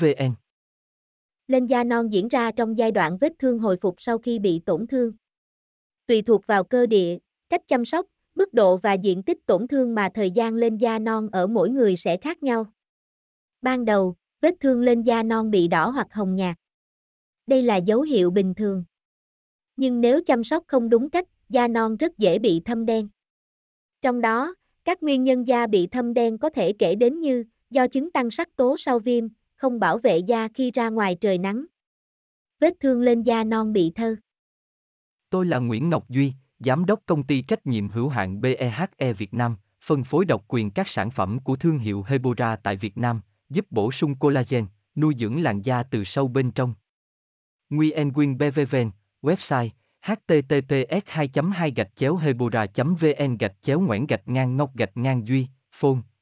vn lên da non diễn ra trong giai đoạn vết thương hồi phục sau khi bị tổn thương tùy thuộc vào cơ địa cách chăm sóc mức độ và diện tích tổn thương mà thời gian lên da non ở mỗi người sẽ khác nhau ban đầu vết thương lên da non bị đỏ hoặc hồng nhạt. Đây là dấu hiệu bình thường. Nhưng nếu chăm sóc không đúng cách, da non rất dễ bị thâm đen. Trong đó, các nguyên nhân da bị thâm đen có thể kể đến như do chứng tăng sắc tố sau viêm, không bảo vệ da khi ra ngoài trời nắng. Vết thương lên da non bị thơ. Tôi là Nguyễn Ngọc Duy, Giám đốc công ty trách nhiệm hữu hạn BEHE Việt Nam, phân phối độc quyền các sản phẩm của thương hiệu Hebora tại Việt Nam, giúp bổ sung collagen, nuôi dưỡng làn da từ sâu bên trong. Nguyen Quyên BVVN, website https 2 2 hebora vn gạch chéo ngoãn gạch ngang ngọc gạch ngang duy phone